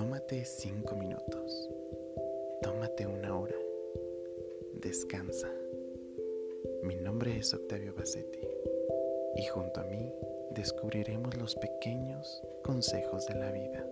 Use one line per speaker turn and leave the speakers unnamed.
Tómate cinco minutos. Tómate una hora. Descansa. Mi nombre es Octavio Bassetti y junto a mí descubriremos los pequeños consejos de la vida.